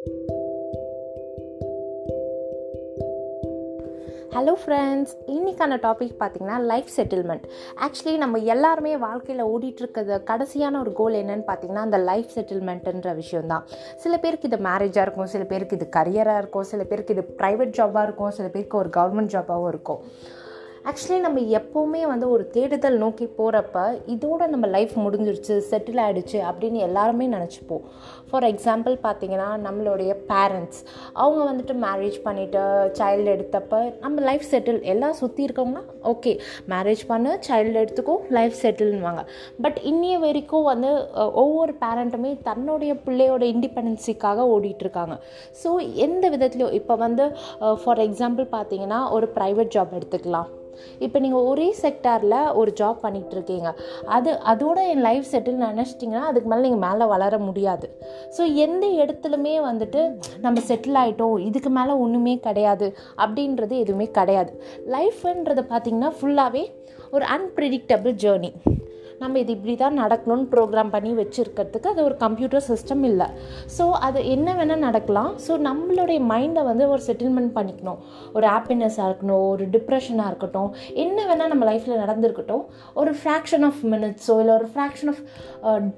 Hello friends இன்றைக்கான topic பார்த்திங்கன்னா life settlement actually நம்ம எல்லாருமே வாழ்க்கையில் ஓடிட்டுருக்கிறது கடைசியான ஒரு கோல் என்னன்னு பார்த்தீங்கன்னா அந்த லைஃப் செட்டில்மெண்ட்டுன்ற விஷயம் தான் சில பேருக்கு இது மேரேஜாக இருக்கும் சில பேருக்கு இது கரியராக இருக்கும் சில பேருக்கு இது ப்ரைவேட் ஜாபாக இருக்கும் சில பேருக்கு ஒரு கவர்மெண்ட் ஜாபாகவும் இருக்கும். ஆக்சுவலி நம்ம எப்போவுமே வந்து ஒரு தேடுதல் நோக்கி போகிறப்ப இதோட நம்ம லைஃப் முடிஞ்சிருச்சு செட்டில் ஆகிடுச்சு அப்படின்னு எல்லாருமே நினச்சிப்போம். ஃபார் எக்ஸாம்பிள் பார்த்தீங்கன்னா நம்மளுடைய பேரண்ட்ஸ் அவங்க வந்துட்டு மேரேஜ் பண்ணிவிட்டு சைல்டு எடுத்தப்போ நம்ம லைஃப் செட்டில் எல்லாம் சுற்றி இருக்கவங்கன்னா ஓகே மேரேஜ் பண்ணு சைல்டு எடுத்துக்கோ லைஃப் செட்டில்னுவாங்க பட் இன்னிய வரைக்கும் வந்து ஒவ்வொரு பேரண்ட்டுமே தன்னுடைய பிள்ளையோட இண்டிபெண்டன்சிக்காக ஓடிட்டுருக்காங்க ஸோ எந்த விதத்துலையும் இப்போ வந்து ஃபார் எக்ஸாம்பிள் பார்த்தீங்கன்னா ஒரு ப்ரைவேட் ஜாப் எடுத்துக்கலாம். இப்போ நீங்கள் ஒரே செக்டாரில் ஒரு ஜாப் பண்ணிகிட்டு இருக்கீங்க அது அதோட என் லைஃப் செட்டில் நினச்சிட்டிங்கன்னா அதுக்கு மேலே நீங்கள் மேலே வளர முடியாது. ஸோ எந்த இடத்துலையுமே வந்துட்டு நம்ம செட்டில் ஆகிட்டோம் இதுக்கு மேலே ஒன்றுமே கிடையாது அப்படின்றது எதுவுமே கிடையாது. லைஃப்ன்றது பார்த்திங்கன்னா ஃபுல்லாகவே ஒரு அன்பிரிடிக்டபிள் ஜேர்னி நம்ம இது இப்படி தான் நடக்கணும்னு ப்ரோக்ராம் பண்ணி வச்சுருக்கிறதுக்கு அது ஒரு கம்ப்யூட்டர் சிஸ்டம் இல்லை. ஸோ அது என்ன வேணால் நடக்கலாம். ஸோ நம்மளுடைய மைண்டை வந்து ஒரு செட்டில்மெண்ட் பண்ணிக்கணும். ஒரு ஹாப்பினஸ்ஸாக இருக்கணும் ஒரு டிப்ரெஷனாக இருக்கட்டும். என்ன வேணால் நம்ம லைஃப்பில் நடந்திருக்கட்டும். ஒரு ஃப்ராக்ஷன் ஆஃப் மினிட்ஸோ இல்லை ஒரு ஃப்ராக்ஷன் ஆஃப்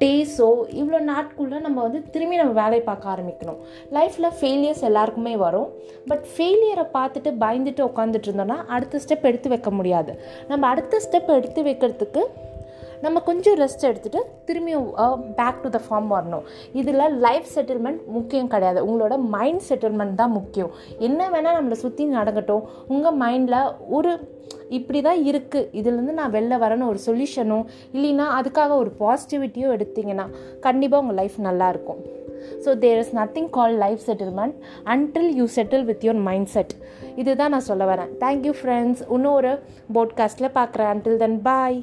டேஸோ இவ்வளோ நாட்குள்ளே நம்ம வந்து திரும்பி நம்ம வேலையை பார்க்க ஆரம்பிக்கணும். லைஃப்பில் ஃபெயிலியர்ஸ் எல்லாருக்குமே வரும். பட் ஃபெயிலியரை பார்த்துட்டு பயந்துட்டு உட்காந்துட்டு இருந்தோம்னா அடுத்த ஸ்டெப் எடுத்து வைக்க முடியாது. நம்ம அடுத்த ஸ்டெப் எடுத்து வைக்கிறதுக்கு நம்ம கொஞ்சம் ரெஸ்ட் எடுத்துகிட்டு திரும்பியும் பேக் டு த ஃபார்ம் வரணும். இதில் லைஃப் செட்டில்மெண்ட் முக்கியம் கிடையாது. உங்களோட மைண்ட் செட்டில்மெண்ட் தான் முக்கியம். என்ன வேணால் நம்மளை சுற்றி நடக்கட்டும். உங்கள் மைண்டில் ஒரு இப்படி தான் இருக்குது இதுலேருந்து நான் வெளில வரணும் ஒரு சொல்யூஷனோ இல்லைன்னா அதுக்காக ஒரு பாசிட்டிவிட்டியோ எடுத்திங்கன்னா கண்டிப்பாக உங்கள் லைஃப் நல்லாயிருக்கும் so there is nothing call life settlement until you settle with your mindset இதுதான் நான் சொல்ல வரேன். தேங்க்யூ ஃப்ரெண்ட்ஸ் இன்னொரு போட்காஸ்ட்டில் பார்க்குறேன். அன்டில் தென் பாய்